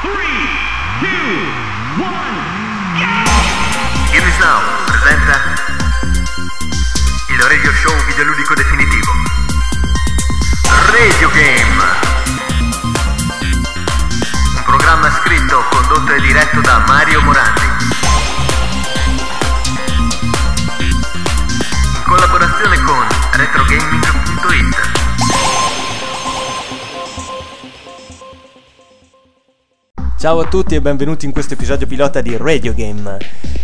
Three, two, one, go! Games Now presenta il radio show videoludico definitivo. Radio Game. Un programma scritto, condotto e diretto da Mario Morandi. In collaborazione con retrogaming.it. Ciao a tutti e benvenuti in questo episodio pilota di Radio Game.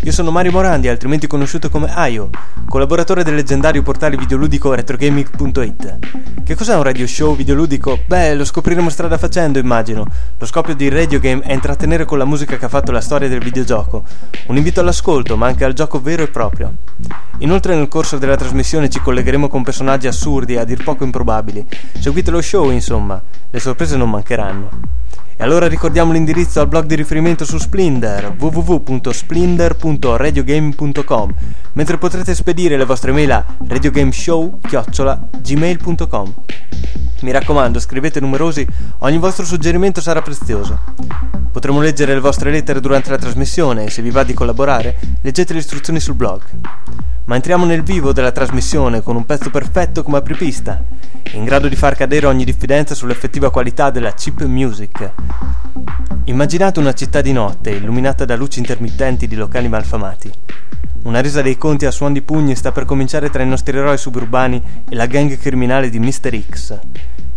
Io sono Mario Morandi, altrimenti conosciuto come Aio, collaboratore del leggendario portale videoludico retrogaming.it. Che cos'è un radio show videoludico? Beh, lo scopriremo strada facendo, immagino. Lo scopo di Radio Game è intrattenere con la musica che ha fatto la storia del videogioco. Un invito all'ascolto, ma anche al gioco vero e proprio. Inoltre nel corso della trasmissione ci collegheremo con personaggi assurdi e a dir poco improbabili. Seguite lo show, insomma, le sorprese non mancheranno. E allora ricordiamo l'indirizzo al blog di riferimento su Splinder www.splinder.radiogaming.com mentre potrete spedire le vostre mail a radiogameshow-gmail.com Mi raccomando, scrivete numerosi, ogni vostro suggerimento sarà prezioso. Potremo leggere le vostre lettere durante la trasmissione e se vi va di collaborare, leggete le istruzioni sul blog. Ma entriamo nel vivo della trasmissione con un pezzo perfetto come apripista, in grado di far cadere ogni diffidenza sull'effettiva qualità della cheap music. Immaginate una città di notte, illuminata da luci intermittenti di locali malfamati. Una resa dei conti a suon di pugni sta per cominciare tra i nostri eroi suburbani e la gang criminale di Mr. X.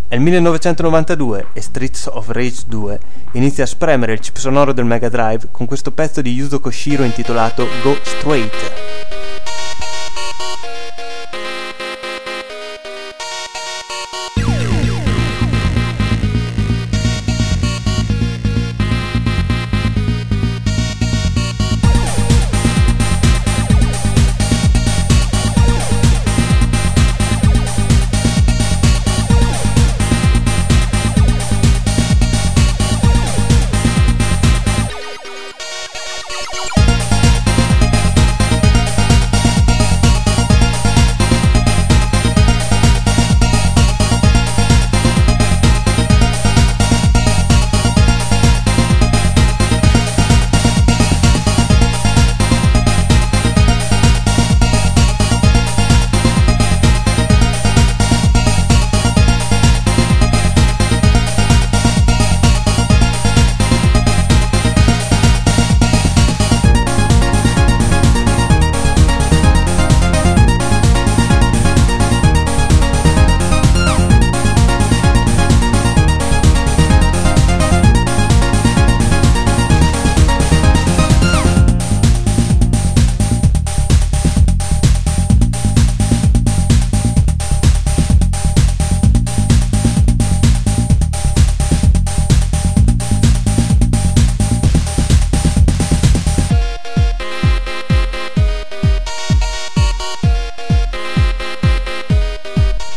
È il 1992 e Streets of Rage 2 inizia a spremere il chip sonoro del Mega Drive con questo pezzo di Yuzo Koshiro intitolato Go Straight.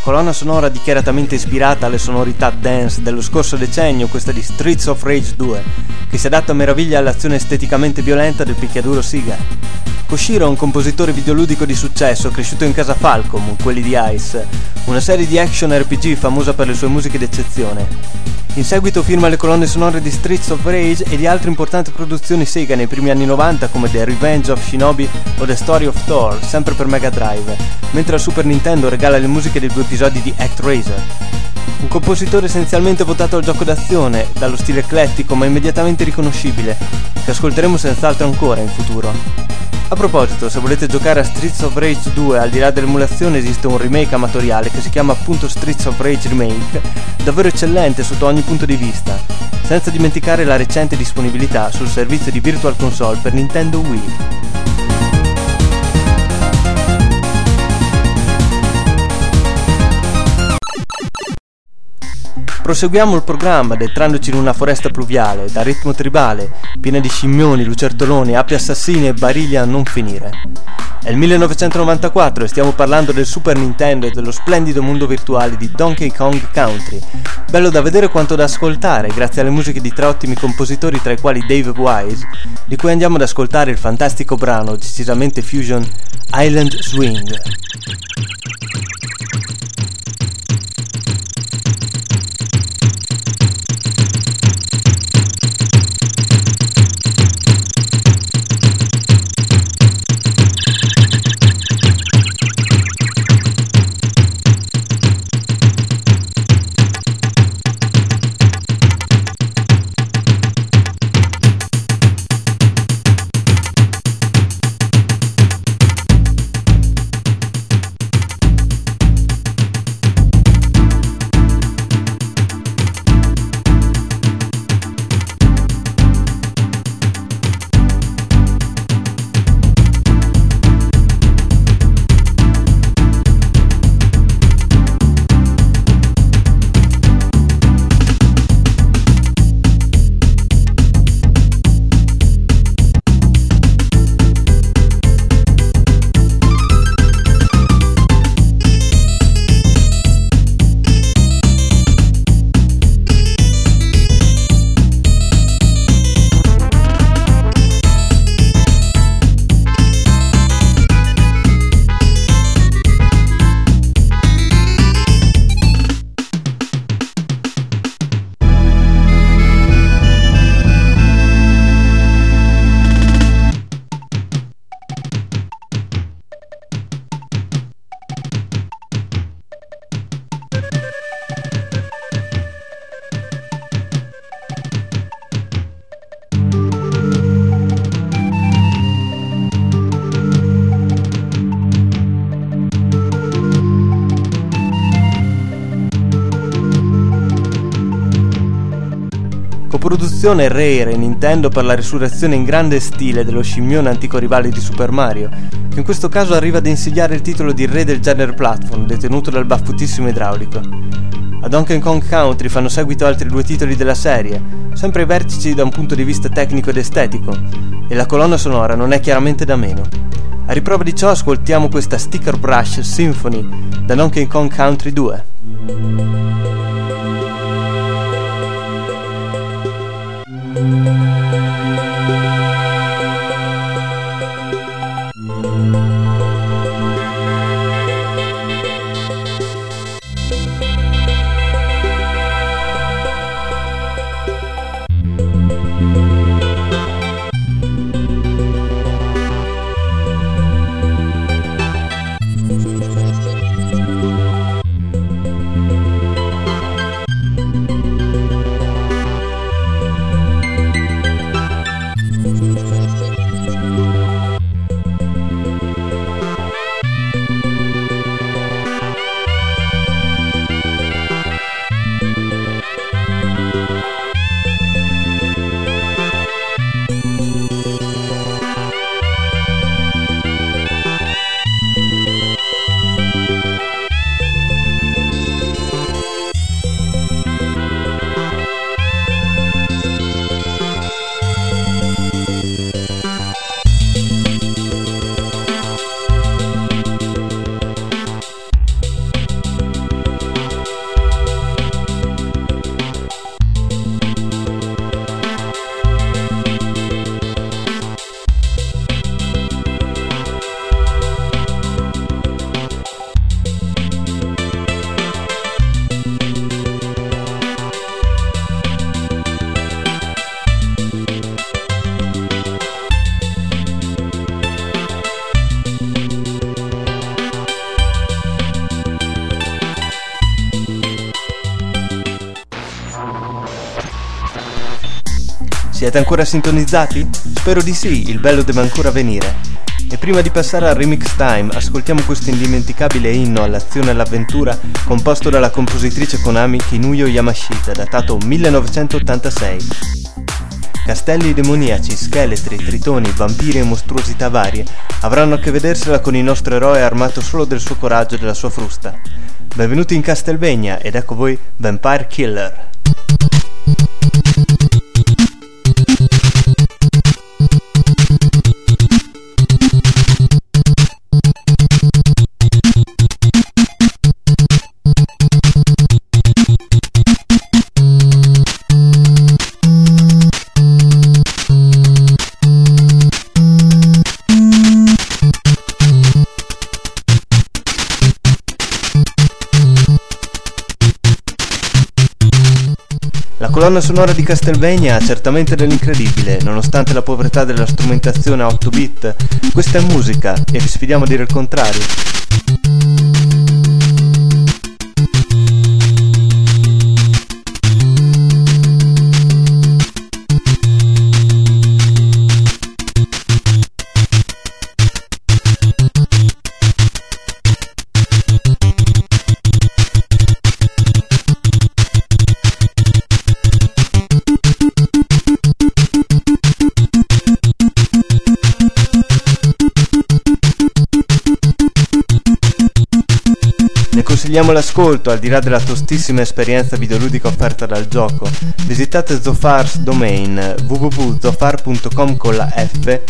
Colonna sonora dichiaratamente ispirata alle sonorità dance dello scorso decennio, questa di Streets of Rage 2, che si adatta a meraviglia all'azione esteticamente violenta del picchiaduro Siga. Koshiro è un compositore videoludico di successo cresciuto in casa Falcom, quelli di Ice, una serie di action RPG famosa per le sue musiche d'eccezione. In seguito firma le colonne sonore di Streets of Rage e di altre importanti produzioni Sega nei primi anni 90 come The Revenge of Shinobi o The Story of Thor, sempre per Mega Drive, mentre al Super Nintendo regala le musiche dei due episodi di ActRaiser. Un compositore essenzialmente votato al gioco d'azione, dallo stile eclettico ma immediatamente riconoscibile, che ascolteremo senz'altro ancora in futuro. A proposito, se volete giocare a Streets of Rage 2 al di là dell'emulazione esiste un remake amatoriale che si chiama appunto Streets of Rage Remake, davvero eccellente sotto ogni punto di vista, senza dimenticare la recente disponibilità sul servizio di Virtual Console per Nintendo Wii. Proseguiamo il programma addentrandoci in una foresta pluviale, da ritmo tribale, piena di scimmioni, lucertoloni, api assassine e barili a non finire. È il 1994 e stiamo parlando del Super Nintendo e dello splendido mondo virtuale di Donkey Kong Country. Bello da vedere quanto da ascoltare, grazie alle musiche di tre ottimi compositori tra i quali Dave Wise, di cui andiamo ad ascoltare il fantastico brano, decisamente fusion, Island Swing. Coproduzione Rare e Nintendo per la risurrezione in grande stile dello scimmione antico rivale di Super Mario, che in questo caso arriva ad insidiare il titolo di re del genere platform, detenuto dal baffutissimo idraulico. A Donkey Kong Country fanno seguito altri due titoli della serie, sempre ai vertici da un punto di vista tecnico ed estetico, e la colonna sonora non è chiaramente da meno. A riprova di ciò ascoltiamo questa Sticker Brush Symphony da Donkey Kong Country 2. Siete ancora sintonizzati? Spero di sì, il bello deve ancora venire. E prima di passare al remix time, ascoltiamo questo indimenticabile inno all'azione e all'avventura composto dalla compositrice Konami Kinuyo Yamashita, datato 1986. Castelli demoniaci, scheletri, tritoni, vampiri e mostruosità varie avranno a che vedersela con il nostro eroe armato solo del suo coraggio e della sua frusta. Benvenuti in Castelvegna ed ecco voi Vampire Killer. Colonna sonora di Castlevania ha certamente dell'incredibile, nonostante la povertà della strumentazione a 8 bit. Questa è musica e vi sfidiamo a dire il contrario. Consigliamo l'ascolto al di là della tostissima esperienza videoludica offerta dal gioco. Visitate Zofar's domain www.zofar.com con la F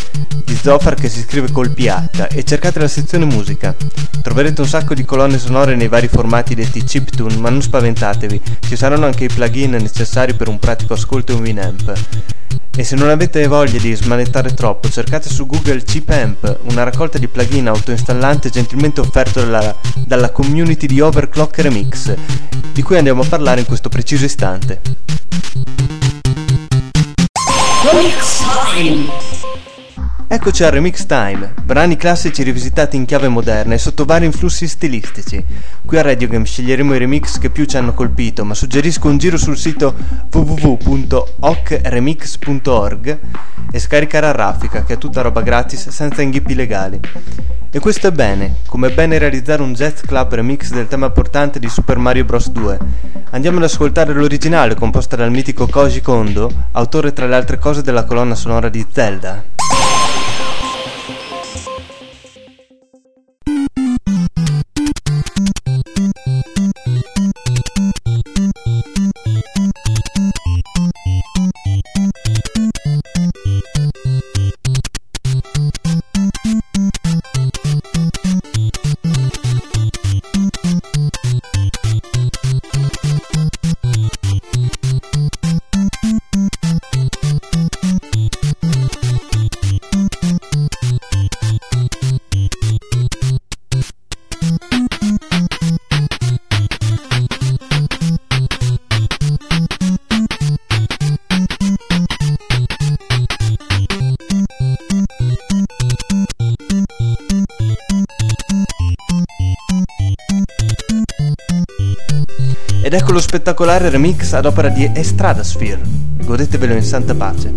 di Zofar che si scrive col PH e cercate la sezione musica. Troverete un sacco di colonne sonore nei vari formati detti chiptune, ma non spaventatevi, ci saranno anche i plugin necessari per un pratico ascolto e un Winamp. E se non avete voglia di smanettare troppo, cercate su Google CheapAmp, una raccolta di plugin autoinstallante gentilmente offerto dalla, dalla community di Overclock Remix, di cui andiamo a parlare in questo preciso istante. Eccoci al Remix Time, brani classici rivisitati in chiave moderna e sotto vari influssi stilistici. Qui a Radio Game sceglieremo i remix che più ci hanno colpito, ma suggerisco un giro sul sito www.ocremix.org e scaricare a raffica che è tutta roba gratis senza inghippi legali. E questo è bene, come è bene realizzare un Jazz Club remix del tema portante di Super Mario Bros. 2. Andiamo ad ascoltare l'originale composta dal mitico Koji Kondo, autore tra le altre cose della colonna sonora di Zelda. Ed ecco lo spettacolare remix ad opera di Estradasphere. Godetevelo in santa pace.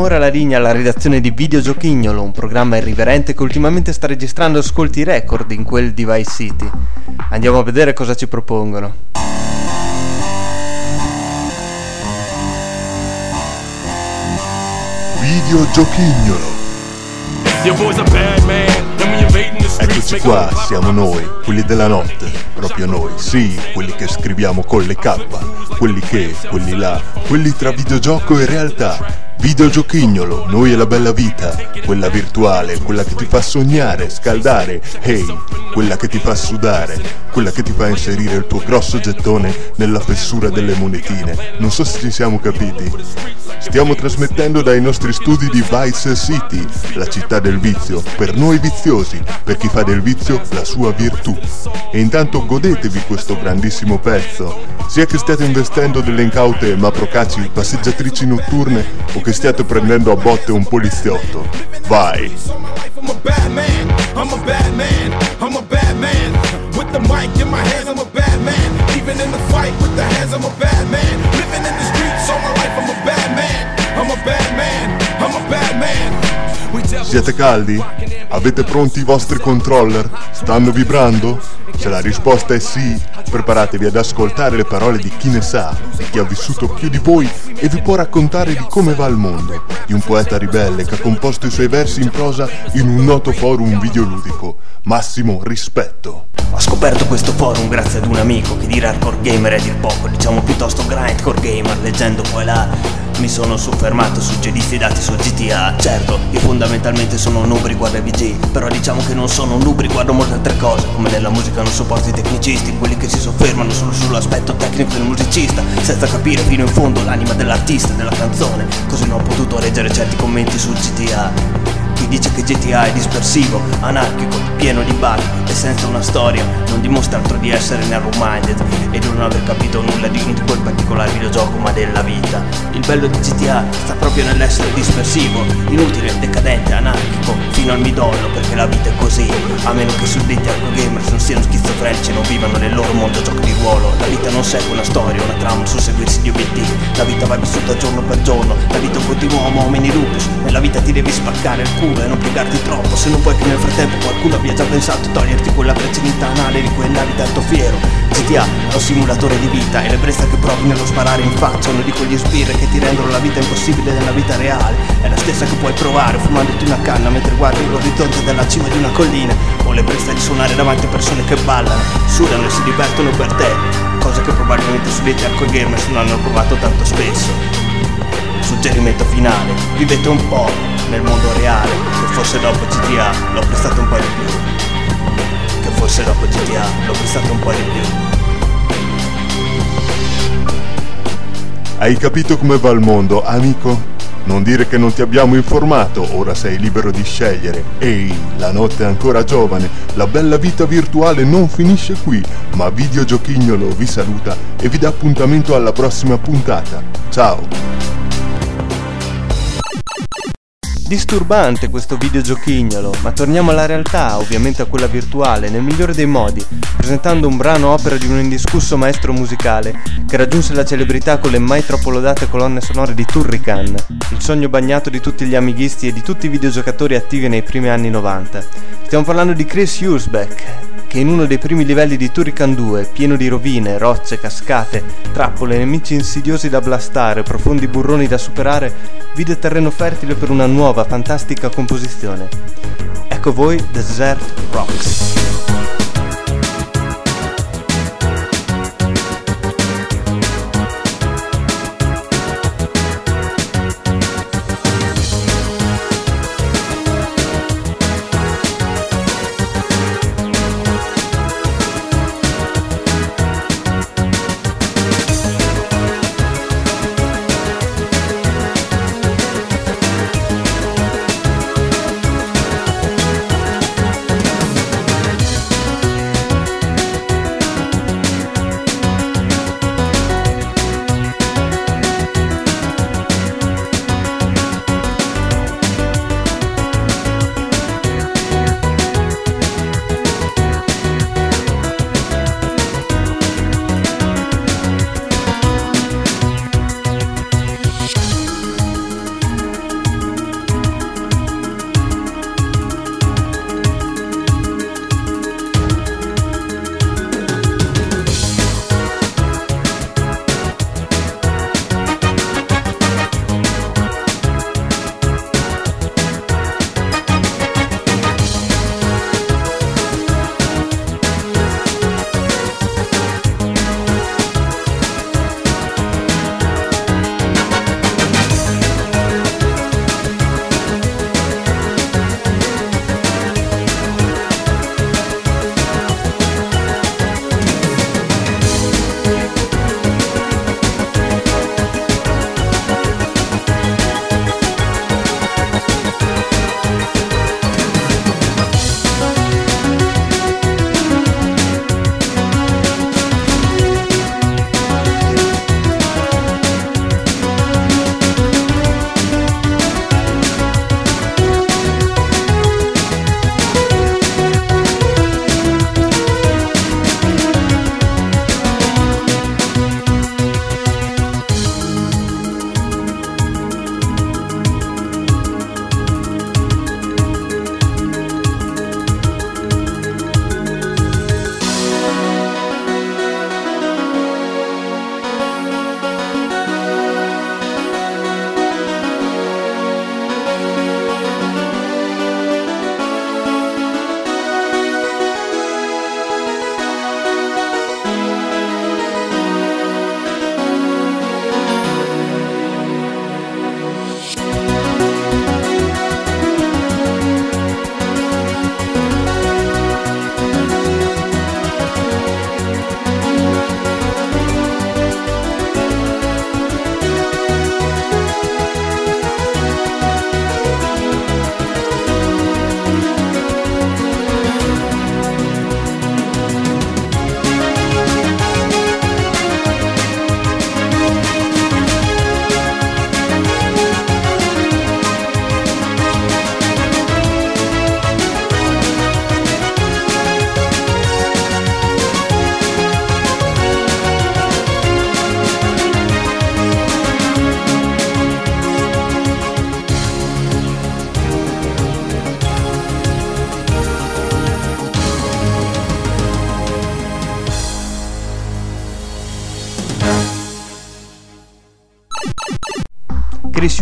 Ora la linea alla redazione di Videogiochignolo, un programma irriverente che ultimamente sta registrando ascolti record in quel di Vice City. Andiamo a vedere cosa ci propongono. Videogiochignolo. Eccoci qua, siamo noi, quelli della notte, proprio noi, sì, quelli che scriviamo con le K, quelli che, quelli là, quelli tra videogioco e realtà Videogiochignolo, noi e la bella vita, quella virtuale, quella che ti fa sognare, scaldare, hey, quella che ti fa sudare, quella che ti fa inserire il tuo grosso gettone nella fessura delle monetine. Non so se ci siamo capiti. Stiamo trasmettendo dai nostri studi di Vice City, la città del vizio, per noi viziosi, per chi fa del vizio la sua virtù. E intanto godetevi questo grandissimo pezzo, sia che stiate investendo delle incaute ma procaci passeggiatrici notturne o che stiate prendendo a botte un poliziotto. Vai! Siete caldi? Avete pronti i vostri controller? Stanno vibrando? Se la risposta è sì, preparatevi ad ascoltare le parole di chi ne sa, di chi ha vissuto più di voi e vi può raccontare di come va il mondo, di un poeta ribelle che ha composto i suoi versi in prosa in un noto forum videoludico. Massimo rispetto. Ho scoperto questo forum grazie ad un amico che dire hardcore gamer è dir poco, diciamo piuttosto grindcore gamer, leggendo poi là mi sono soffermato su giudizi dati su GTA. Certo, io fondamentalmente sono un noob riguardo ai VG, però diciamo che non sono un noob riguardo molte altre cose, come nella musica non sopporto i tecnicisti, quelli che si soffermano solo sull'aspetto tecnico del musicista, senza capire fino in fondo l'anima dell'artista della canzone. Così non ho potuto leggere certi commenti su GTA. Dice che GTA è dispersivo, anarchico, pieno di bug e senza una storia non dimostra altro di essere narrow-minded e di non aver capito nulla di, quel particolare videogioco ma della vita. Il bello di GTA sta proprio nell'essere dispersivo, inutile, decadente, anarchico, fino al midollo perché la vita è così, a meno che i suddetti gamers non siano schizofrenici e non vivano nel loro mondo gioco di ruolo. La vita non segue una storia, una trama, un susseguirsi di obiettivi, la vita va vissuta giorno per giorno, la vita è un continuo homini lupus, nella vita ti devi spaccare il culo e non piegarti troppo. Se non vuoi che nel frattempo qualcuno abbia già pensato toglierti quella precedente anale di quella di tanto fiero. GTA è un simulatore di vita e le brezze che provi nello sparare in faccia Uno di quegli sbirri che ti rendono la vita impossibile nella vita reale. È la stessa che puoi provare fumandoti una canna mentre guardi l'orizzonte dalla cima di una collina O le brezze di suonare davanti a persone che ballano, sudano e si divertono per te Cosa che probabilmente suddetti hardcore gamers non hanno provato tanto spesso. Suggerimento finale, vivete un po' nel mondo reale, che forse dopo GTA l'ho prestato un po' di più. Che forse dopo GTA l'ho prestato un po' di più. Hai capito come va il mondo, amico? Non dire che non ti abbiamo informato, ora sei libero di scegliere. Ehi, la notte è ancora giovane, la bella vita virtuale non finisce qui, ma Videogiochignolo vi saluta e vi dà appuntamento alla prossima puntata. Ciao! Disturbante questo videogiochignolo, ma torniamo alla realtà, ovviamente a quella virtuale, nel migliore dei modi, presentando un brano opera di un indiscusso maestro musicale che raggiunse la celebrità con le mai troppo lodate colonne sonore di Turrican, il sogno bagnato di tutti gli amighisti e di tutti i videogiocatori attivi nei primi anni 90. Stiamo parlando di Chris Husbeck, che in uno dei primi livelli di Turrican 2, pieno di rovine, rocce, cascate, trappole, nemici insidiosi da blastare, profondi burroni da superare, vide terreno fertile per una nuova, fantastica composizione. Ecco voi Desert Rocks.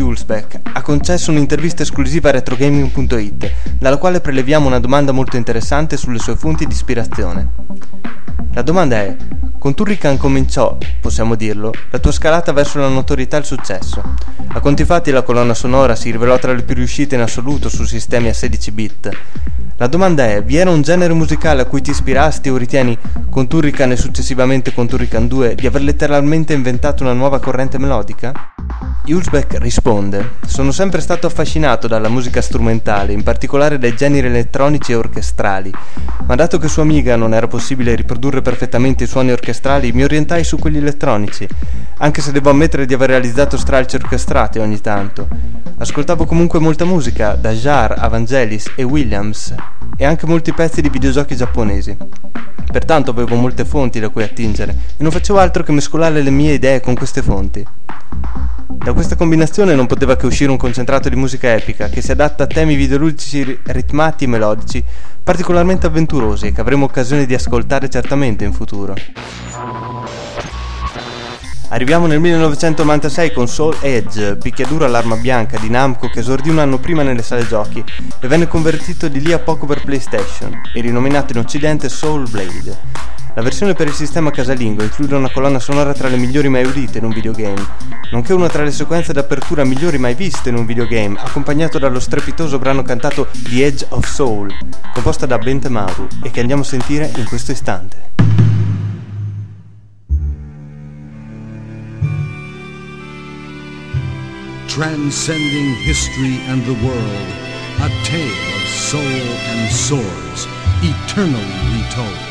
Chris Hulsbeck ha concesso un'intervista esclusiva a retrogaming.it, dalla quale preleviamo una domanda molto interessante sulle sue fonti di ispirazione. La domanda è: con Turrican cominciò, possiamo dirlo, la tua scalata verso la notorietà e il successo. A conti fatti la colonna sonora si rivelò tra le più riuscite in assoluto su sistemi a 16 bit. La domanda è, vi era un genere musicale a cui ti ispirasti o ritieni, con Turrican e successivamente con Turrican 2, di aver letteralmente inventato una nuova corrente melodica? Hulsbeck risponde: Sono sempre stato affascinato dalla musica strumentale, in particolare dai generi elettronici e orchestrali, ma dato che su Amiga non era possibile riprodurre perfettamente i suoni orchestrali, mi orientai su quelli elettronici, anche se devo ammettere di aver realizzato stralci orchestrati ogni tanto. Ascoltavo comunque molta musica, da Jar Vangelis e Williams, e anche molti pezzi di videogiochi giapponesi. Pertanto avevo molte fonti da cui attingere e non facevo altro che mescolare le mie idee con queste fonti. Da questa combinazione non poteva che uscire un concentrato di musica epica che si adatta a temi videoludici ritmati e melodici particolarmente avventurosi e che avremo occasione di ascoltare certamente in futuro. Arriviamo nel 1996 con Soul Edge, picchiaduro all'arma bianca di Namco che esordì un anno prima nelle sale giochi e venne convertito di lì a poco per PlayStation e rinominato in occidente Soul Blade. La versione per il sistema casalingo include una colonna sonora tra le migliori mai udite in un videogame, nonché una tra le sequenze d'apertura migliori mai viste in un videogame, accompagnato dallo strepitoso brano cantato The Edge of Soul, composta da Bentemaru e che andiamo a sentire in questo istante. Transcending history and the world, a tale of soul and swords, eternally retold.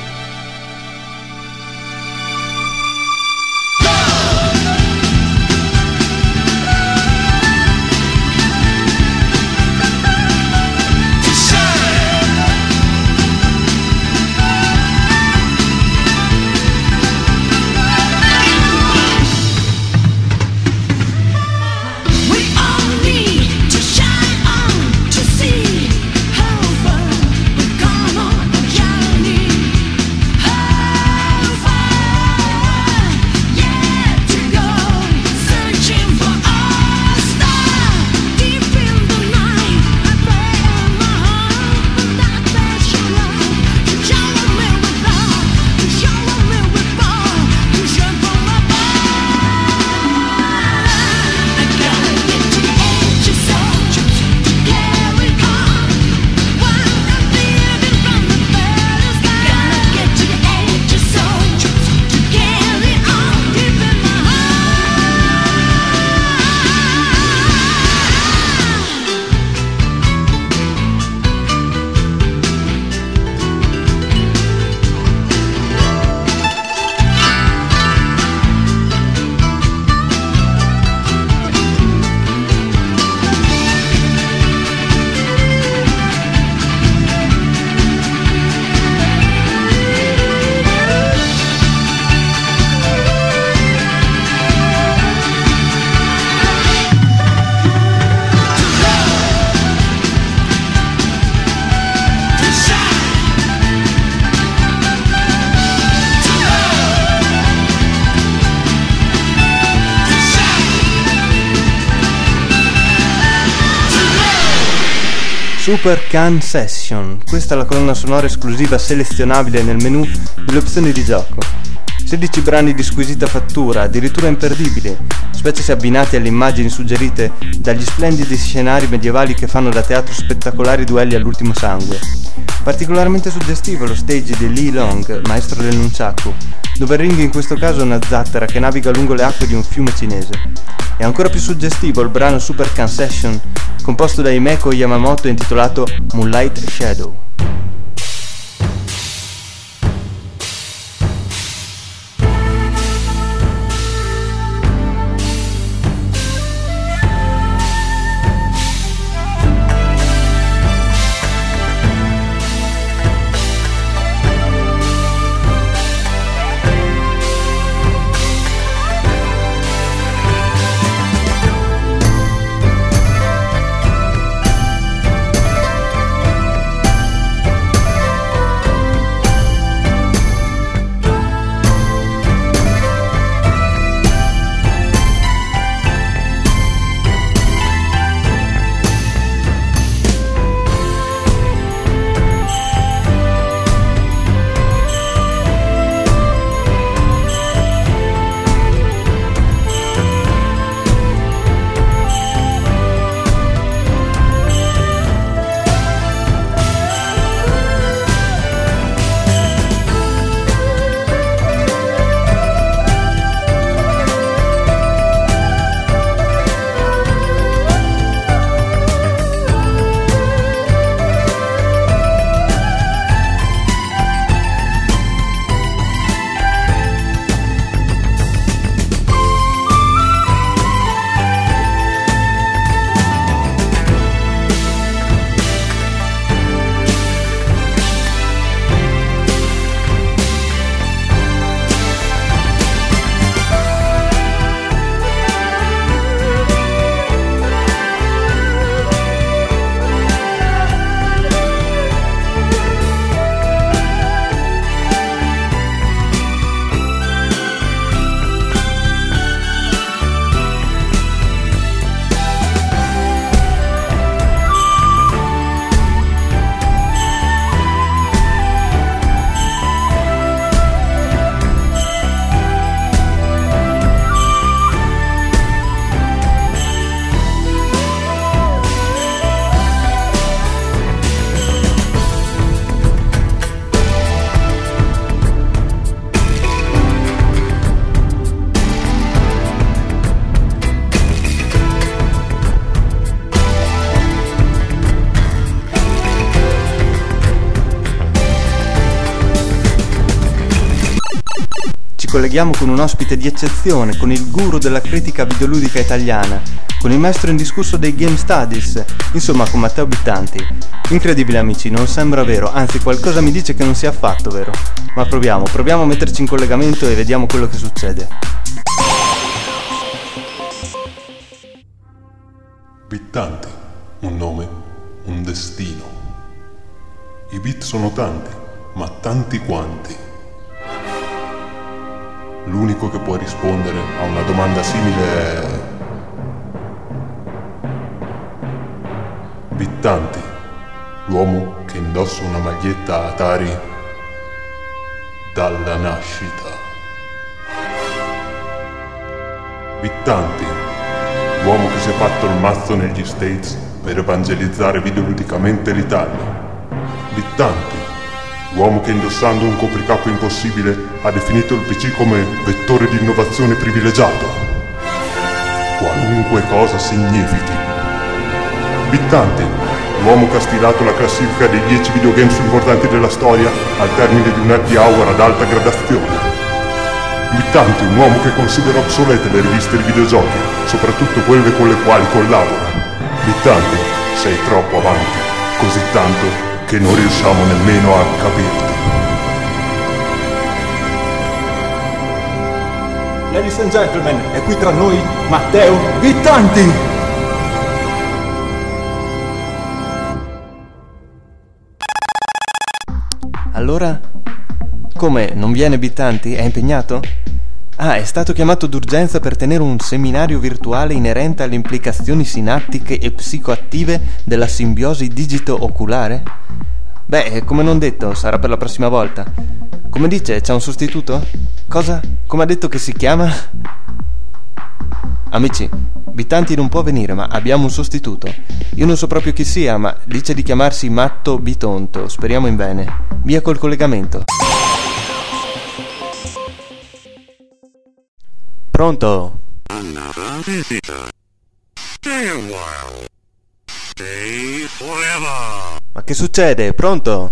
Super Can Session. Questa è la colonna sonora esclusiva selezionabile nel menu delle opzioni di gioco. 16 brani di squisita fattura, addirittura imperdibili, specie se abbinati alle immagini suggerite dagli splendidi scenari medievali che fanno da teatro spettacolari duelli all'ultimo sangue. Particolarmente suggestivo lo stage di Lee Long, maestro del nunchaku, dove ring in questo caso è una zattera che naviga lungo le acque di un fiume cinese. E ancora più suggestivo il brano Super Can Session, composto da Himeko Yamamoto intitolato Moonlight Shadow. Colleghiamo con un ospite di eccezione, con il guru della critica videoludica italiana, con il maestro indiscusso dei Game Studies, insomma con Matteo Bittanti. Incredibile amici, non sembra vero, anzi qualcosa mi dice che non sia affatto vero. Ma proviamo, proviamo a metterci in collegamento e vediamo quello che succede. Bittanti, un nome, un destino. I bit sono tanti, ma tanti quanti. L'unico che può rispondere a una domanda simile è... Bittanti, l'uomo che indossa una maglietta Atari dalla nascita. Bittanti, l'uomo che si è fatto il mazzo negli States per evangelizzare videoludicamente l'Italia. Bittanti, l'uomo che indossando un copricapo impossibile ha definito il PC come vettore di innovazione privilegiato. Qualunque cosa significhi. Bittanti, l'uomo che ha stilato la classifica dei 10 videogames più importanti della storia al termine di un happy hour ad alta gradazione. Bittanti, un uomo che considera obsolete le riviste di videogiochi, soprattutto quelle con le quali collabora. Bittanti, sei troppo avanti, così tanto che non riusciamo nemmeno a capirti. Ladies and gentlemen, è qui tra noi Matteo Vittanti! Allora? Come? Non viene Bittanti? È impegnato? Ah, è stato chiamato d'urgenza per tenere un seminario virtuale inerente alle implicazioni sinattiche e psicoattive della simbiosi digito-oculare? Beh, come non detto, sarà per la prossima volta. Come dice, c'è un sostituto? Cosa? Come ha detto che si chiama? Amici, Bittanti non può venire, ma abbiamo un sostituto. Io non so proprio chi sia, ma dice di chiamarsi Matto Bitonto. Speriamo in bene. Via col collegamento. Pronto? Another visitor. Stay a while. Stay forever. Ma che succede? Pronto?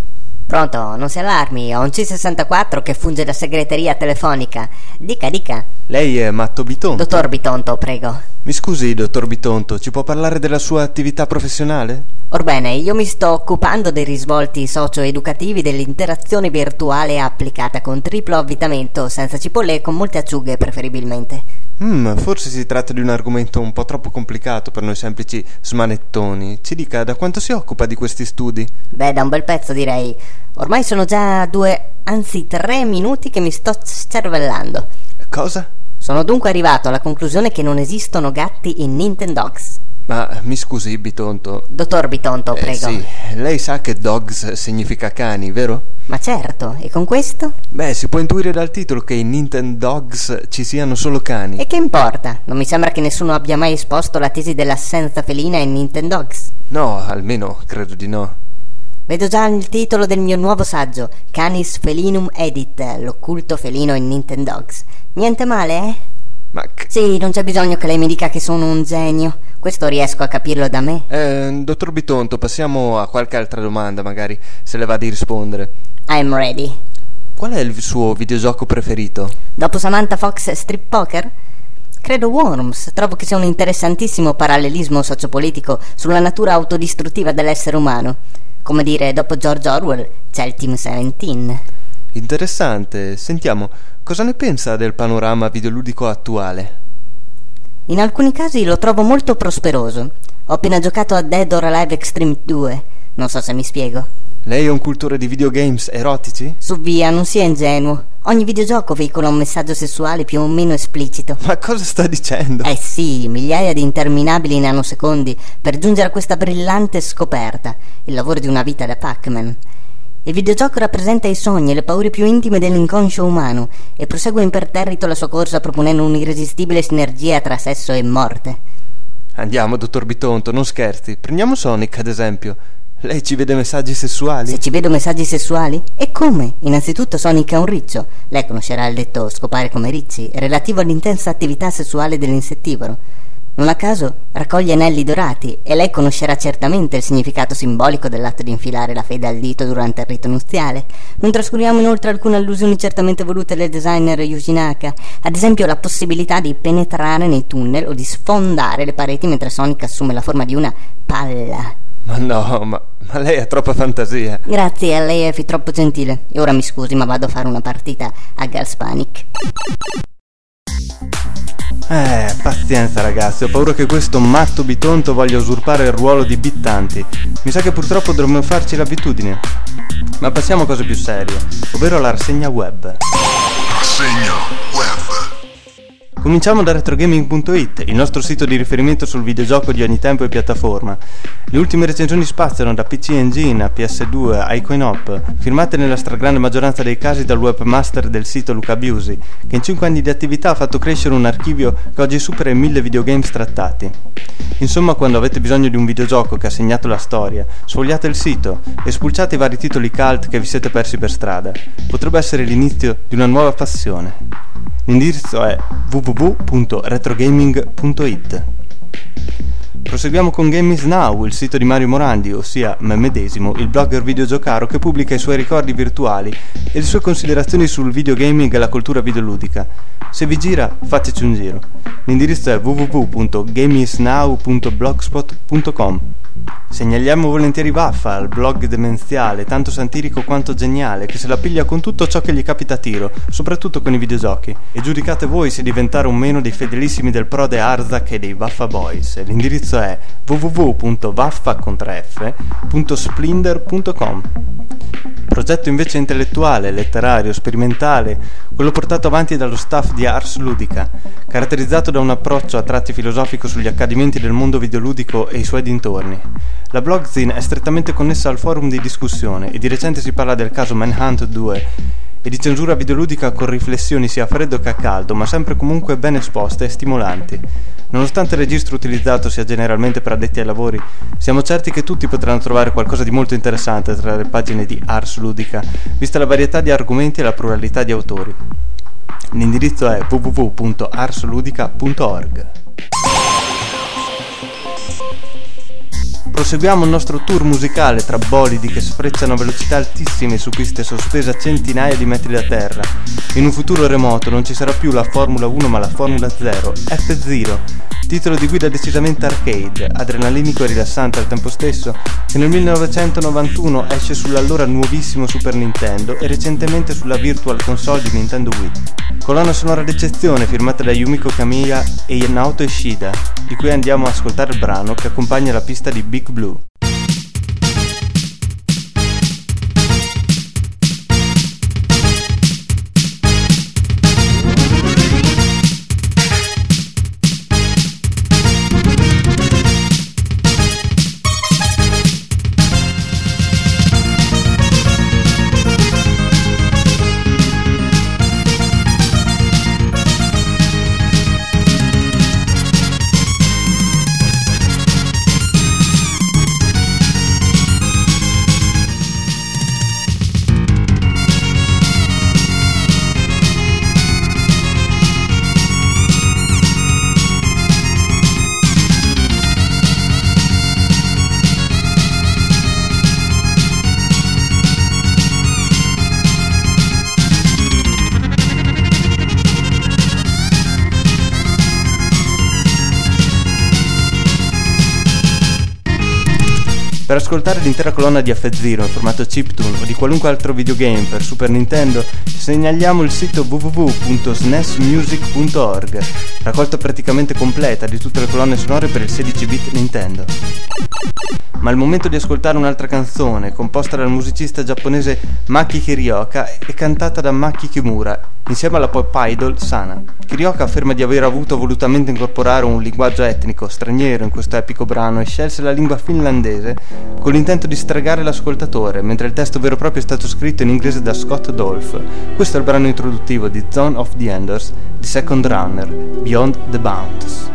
Pronto, non si allarmi, ho un C64 che funge da segreteria telefonica. Dica, dica. Lei è Matto Bitonto? Dottor Bitonto, prego. Mi scusi, dottor Bitonto, ci può parlare della sua attività professionale? Orbene, io mi sto occupando dei risvolti socio-educativi dell'interazione virtuale applicata con triplo avvitamento, senza cipolle e con molte acciughe preferibilmente. Hmm, forse si tratta di un argomento un po' troppo complicato per noi semplici smanettoni. Ci dica da quanto si occupa di questi studi? Beh, da un bel pezzo direi. Ormai sono già due, anzi tre minuti che mi sto cervellando. Cosa? Sono dunque arrivato alla conclusione che non esistono gatti in Nintendogs. Ma mi scusi, Bitonto. Dottor Bitonto, Eh, prego. sì, lei sa che dogs significa cani, vero? Ma certo, e con questo? Beh, si può intuire dal titolo che in Nintendogs ci siano solo cani. E che importa? Non mi sembra che nessuno abbia mai esposto la tesi dell'assenza felina in Nintendogs. No, almeno credo di no. Vedo già il titolo del mio nuovo saggio, Canis Felinum Edit, l'occulto felino in Nintendogs. Niente male, eh? Ma che... Sì, non c'è bisogno che lei mi dica che sono un genio. Questo riesco a capirlo da me. Eh, dottor Bitonto, passiamo a qualche altra domanda, magari, se le va di rispondere. I'm ready. Qual è il suo videogioco preferito? Dopo Samantha Fox Strip Poker? Credo Worms. Trovo che sia un interessantissimo parallelismo sociopolitico sulla natura autodistruttiva dell'essere umano. Come dire, dopo George Orwell c'è il Team 17. Interessante. Sentiamo, cosa ne pensa del panorama videoludico attuale? In alcuni casi lo trovo molto prosperoso. Ho appena giocato a Dead or Alive Extreme 2. Non so se mi spiego. Lei è un cultore di videogames erotici? Su via, non sia ingenuo. Ogni videogioco veicola un messaggio sessuale più o meno esplicito. Ma cosa sta dicendo? Eh sì, migliaia di interminabili nanosecondi per giungere a questa brillante scoperta, il lavoro di una vita da Pac-Man. Il videogioco rappresenta i sogni e le paure più intime dell'inconscio umano e prosegue imperterrito la sua corsa proponendo un'irresistibile sinergia tra sesso e morte. Andiamo, dottor Bitonto, non scherzi. Prendiamo Sonic, ad esempio. Lei ci vede messaggi sessuali? Se ci vedo messaggi sessuali? E come? Innanzitutto Sonic è un riccio. Lei conoscerà il detto scopare come ricci, relativo all'intensa attività sessuale dell'insettivoro. Non a caso raccoglie anelli dorati e lei conoscerà certamente il significato simbolico dell'atto di infilare la fede al dito durante il rito nuziale. Non trascuriamo inoltre alcune allusioni certamente volute dal designer Yuji Naka, ad esempio la possibilità di penetrare nei tunnel o di sfondare le pareti mentre Sonic assume la forma di una palla. Ma no, ma, ma lei ha troppa fantasia. Grazie, a lei è fin troppo gentile. E ora mi scusi, ma vado a fare una partita a Girls Panic. Eh, pazienza ragazzi, ho paura che questo matto bitonto voglia usurpare il ruolo di Bittanti. Mi sa che purtroppo dovremmo farci l'abitudine. Ma passiamo a cose più serie, ovvero la rassegna web. Rassegna web. Cominciamo da retrogaming.it, il nostro sito di riferimento sul videogioco di ogni tempo e piattaforma. Le ultime recensioni spaziano da PC Engine a PS2 a Icoinop, firmate nella stragrande maggioranza dei casi dal webmaster del sito Luca Biusi, che in 5 anni di attività ha fatto crescere un archivio che oggi supera i 1000 videogames trattati. Insomma, quando avete bisogno di un videogioco che ha segnato la storia, sfogliate il sito e spulciate i vari titoli cult che vi siete persi per strada. Potrebbe essere l'inizio di una nuova passione. L'indirizzo è www.retrogaming.it. Proseguiamo con Game is Now, il sito di Mario Morandi, ossia me medesimo, il blogger videogiocaro che pubblica i suoi ricordi virtuali e le sue considerazioni sul videogaming e la cultura videoludica. Se vi gira, fateci un giro. L'indirizzo è www.gameisnow.blogspot.com. Segnaliamo volentieri Vaffa, il blog demenziale, tanto satirico quanto geniale, che se la piglia con tutto ciò che gli capita a tiro, soprattutto con i videogiochi. E giudicate voi se diventare o meno dei fedelissimi del prode Arzak e dei Vaffa Boys. L'indirizzo è www.vaffa.splinder.com. Progetto invece intellettuale, letterario, sperimentale, quello portato avanti dallo staff di Ars Ludica, caratterizzato da un approccio a tratti filosofico sugli accadimenti del mondo videoludico e i suoi dintorni. La blogzine è strettamente connessa al forum di discussione e di recente si parla del caso Manhunt 2 e di censura videoludica con riflessioni sia a freddo che a caldo, ma sempre comunque ben esposte e stimolanti. Nonostante il registro utilizzato sia generalmente per addetti ai lavori, siamo certi che tutti potranno trovare qualcosa di molto interessante tra le pagine di Ars Ludica, vista la varietà di argomenti e la pluralità di autori. L'indirizzo è www.arsludica.org. Proseguiamo il nostro tour musicale tra bolidi che sfrecciano a velocità altissime su piste sospese a centinaia di metri da terra. In un futuro remoto non ci sarà più la Formula 1 ma la Formula 0, F0, titolo di guida decisamente arcade, adrenalinico e rilassante al tempo stesso, che nel 1991 esce sull'allora nuovissimo Super Nintendo e recentemente sulla Virtual Console di Nintendo Wii. Colonna sonora d'eccezione firmata da Yumiko Kamiya e Naoto Ishida, di cui andiamo a ascoltare il brano che accompagna la pista di Big Blue. Per ascoltare l'intera colonna di F-Zero in formato chiptune o di qualunque altro videogame per Super Nintendo, segnaliamo il sito www.snesmusic.org, raccolta praticamente completa di tutte le colonne sonore per il 16-bit Nintendo. Ma il momento di ascoltare un'altra canzone, composta dal musicista giapponese Maki Kirioka e cantata da Maki Kimura, insieme alla pop idol Sana. Kirioka afferma di aver avuto volutamente incorporare un linguaggio etnico straniero in questo epico brano e scelse la lingua finlandese con l'intento di stregare l'ascoltatore, mentre il testo vero e proprio è stato scritto in inglese da Scott Dolph. Questo è il brano introduttivo di Zone of the Enders di Second Runner, Beyond the Bounds.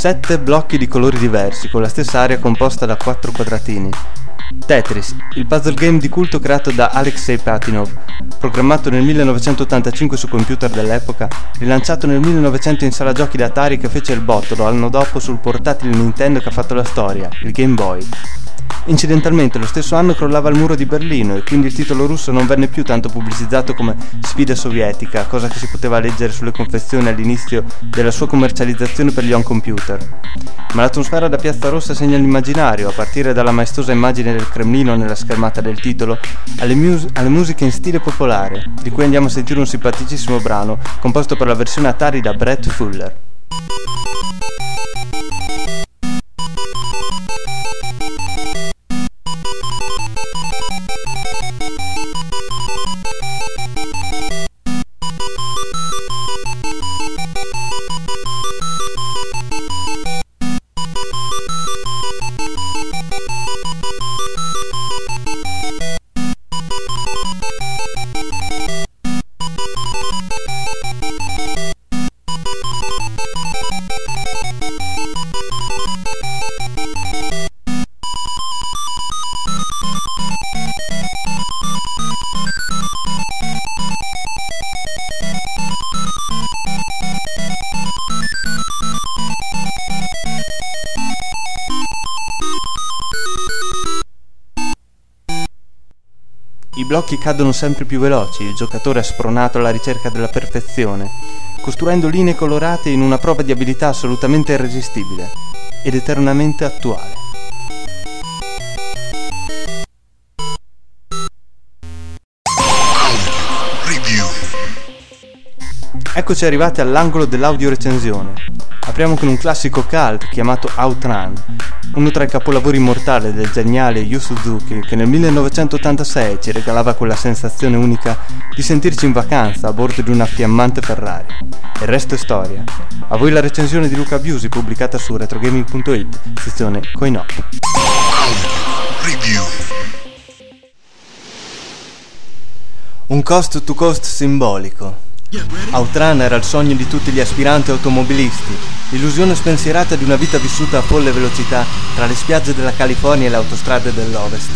Sette blocchi di colori diversi, con la stessa area composta da quattro quadratini. Tetris, il puzzle game di culto creato da Alexei Patinov, programmato nel 1985 su computer dell'epoca, rilanciato nel 1900 in sala giochi da Atari che fece il botto l'anno dopo sul portatile Nintendo che ha fatto la storia, il Game Boy. Incidentalmente lo stesso anno crollava il muro di Berlino e quindi il titolo russo non venne più tanto pubblicizzato come sfida sovietica, cosa che si poteva leggere sulle confezioni all'inizio della sua commercializzazione per gli home computer. Ma l'atmosfera da Piazza Rossa segna l'immaginario, a partire dalla maestosa immagine del Cremlino nella schermata del titolo, alle, mus- alle musiche in stile popolare, di cui andiamo a sentire un simpaticissimo brano composto per la versione Atari da Brett Fuller. Blocchi cadono sempre più veloci, il giocatore è spronato alla ricerca della perfezione, costruendo linee colorate in una prova di abilità assolutamente irresistibile ed eternamente attuale. Eccoci arrivati all'angolo dell'audio recensione. Apriamo con un classico cult chiamato Outrun, uno tra i capolavori immortali del geniale Yu Suzuki che nel 1986 ci regalava quella sensazione unica di sentirci in vacanza a bordo di una fiammante Ferrari. Il resto è storia. A voi la recensione di Luca Abusi pubblicata su retrogaming.it, sezione Coin. Un cost to cost simbolico. Outrun era il sogno di tutti gli aspiranti automobilisti, l'illusione spensierata di una vita vissuta a folle velocità tra le spiagge della California e le autostrade dell'Ovest.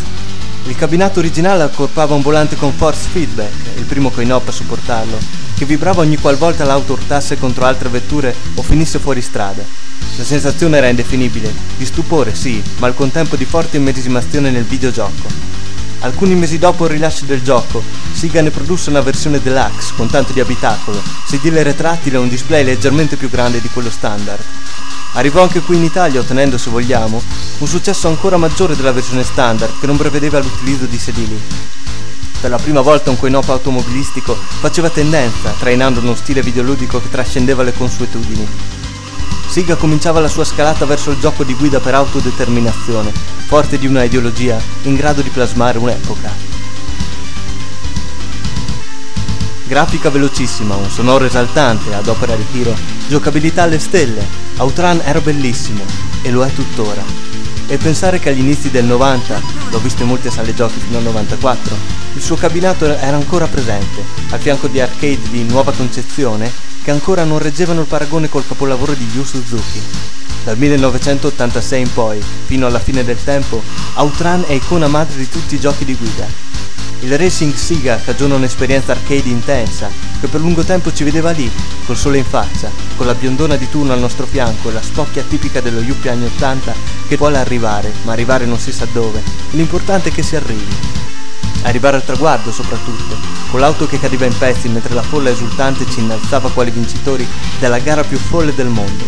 Il cabinato originale accorpava un volante con force feedback, il primo coin-op a supportarlo, che vibrava ogni qualvolta l'auto urtasse contro altre vetture o finisse fuori strada. La sensazione era indefinibile, di stupore sì, ma al contempo di forte immedesimazione nel videogioco. Alcuni mesi dopo il rilascio del gioco, Sega ne produsse una versione deluxe con tanto di abitacolo, sedile retrattile e un display leggermente più grande di quello standard. Arrivò anche qui in Italia ottenendo, se vogliamo, un successo ancora maggiore della versione standard che non prevedeva l'utilizzo di sedili. Per la prima volta un coin-op automobilistico faceva tendenza, trainando uno stile videoludico che trascendeva le consuetudini. Siga cominciava la sua scalata verso il gioco di guida per autodeterminazione, forte di una ideologia in grado di plasmare un'epoca. Grafica velocissima, un sonoro esaltante ad opera di Hiro, giocabilità alle stelle, Outrun era bellissimo e lo è tuttora. E pensare che agli inizi del 90, l'ho visto in molte sale giochi fino al 94, il suo cabinato era ancora presente, al fianco di arcade di nuova concezione che ancora non reggevano il paragone col capolavoro di Yu Suzuki. Dal 1986 in poi, fino alla fine del tempo, Outrun è icona madre di tutti i giochi di guida. Il Racing Siga cagiona un'esperienza arcade intensa, che per lungo tempo ci vedeva lì, col sole in faccia, con la biondona di turno al nostro fianco e la spocchia tipica dello Yuppie anni 80 che vuole arrivare, ma arrivare non si sa dove. L'importante è che si arrivi. Arrivare al traguardo soprattutto, con l'auto che cadeva in pezzi mentre la folla esultante ci innalzava quali vincitori della gara più folle del mondo.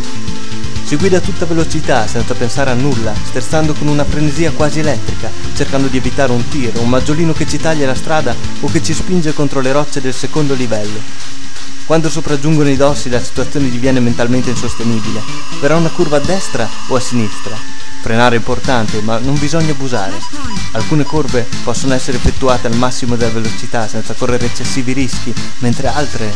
Si guida a tutta velocità, senza pensare a nulla, sterzando con una frenesia quasi elettrica, cercando di evitare un tiro, un maggiolino che ci taglia la strada o che ci spinge contro le rocce del secondo livello. Quando sopraggiungono i dossi la situazione diviene mentalmente insostenibile. Verrà una curva a destra o a sinistra. Frenare è importante, ma non bisogna abusare. Alcune curve possono essere effettuate al massimo della velocità senza correre eccessivi rischi, mentre altre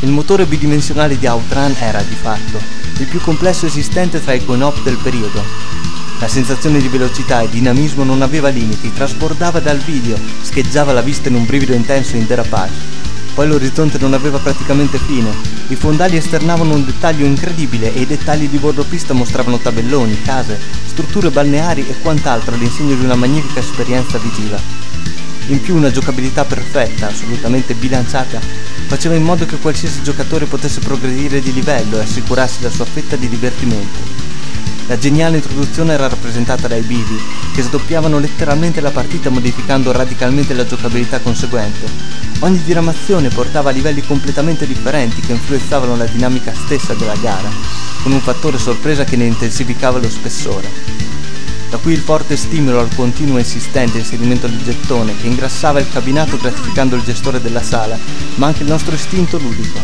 il motore bidimensionale di Outrun era, di fatto, il più complesso esistente tra i coin-op del periodo. La sensazione di velocità e dinamismo non aveva limiti, trasbordava dal video, scheggiava la vista in un brivido intenso in derapage. Poi l'orizzonte non aveva praticamente fine. I fondali esternavano un dettaglio incredibile e i dettagli di bordo pista mostravano tabelloni, case, strutture balneari e quant'altro all'insegno di una magnifica esperienza visiva. In più una giocabilità perfetta, assolutamente bilanciata, faceva in modo che qualsiasi giocatore potesse progredire di livello e assicurarsi la sua fetta di divertimento. La geniale introduzione era rappresentata dai bivi, che sdoppiavano letteralmente la partita modificando radicalmente la giocabilità conseguente. Ogni diramazione portava a livelli completamente differenti che influenzavano la dinamica stessa della gara, con un fattore sorpresa che ne intensificava lo spessore. Da qui il forte stimolo al continuo e insistente inserimento del gettone che ingrassava il cabinato gratificando il gestore della sala, ma anche il nostro istinto ludico.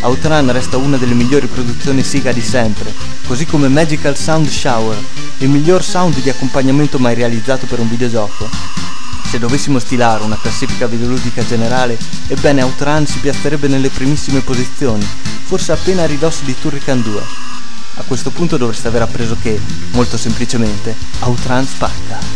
Outrun resta una delle migliori produzioni Siga di sempre, così come Magical Sound Shower, il miglior sound di accompagnamento mai realizzato per un videogioco. Se dovessimo stilare una classifica videoludica generale, ebbene Outrun si piazzerebbe nelle primissime posizioni, forse appena a ridosso di Turrican 2. A questo punto dovreste aver appreso che, molto semplicemente, Outrun spacca.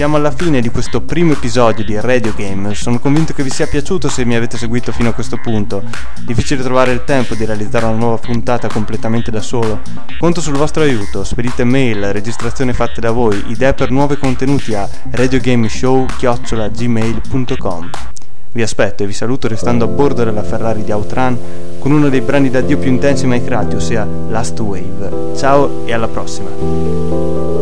Siamo alla fine di questo primo episodio di Radio Game. Sono convinto che vi sia piaciuto se mi avete seguito fino a questo punto. Difficile trovare il tempo di realizzare una nuova puntata completamente da solo. Conto sul vostro aiuto, spedite mail, registrazioni fatte da voi, idee per nuovi contenuti a radiogameshow.gmail.com Vi aspetto e vi saluto restando a bordo della Ferrari di Outrun con uno dei brani d'addio più intensi mai creati, ossia Last Wave. Ciao e alla prossima!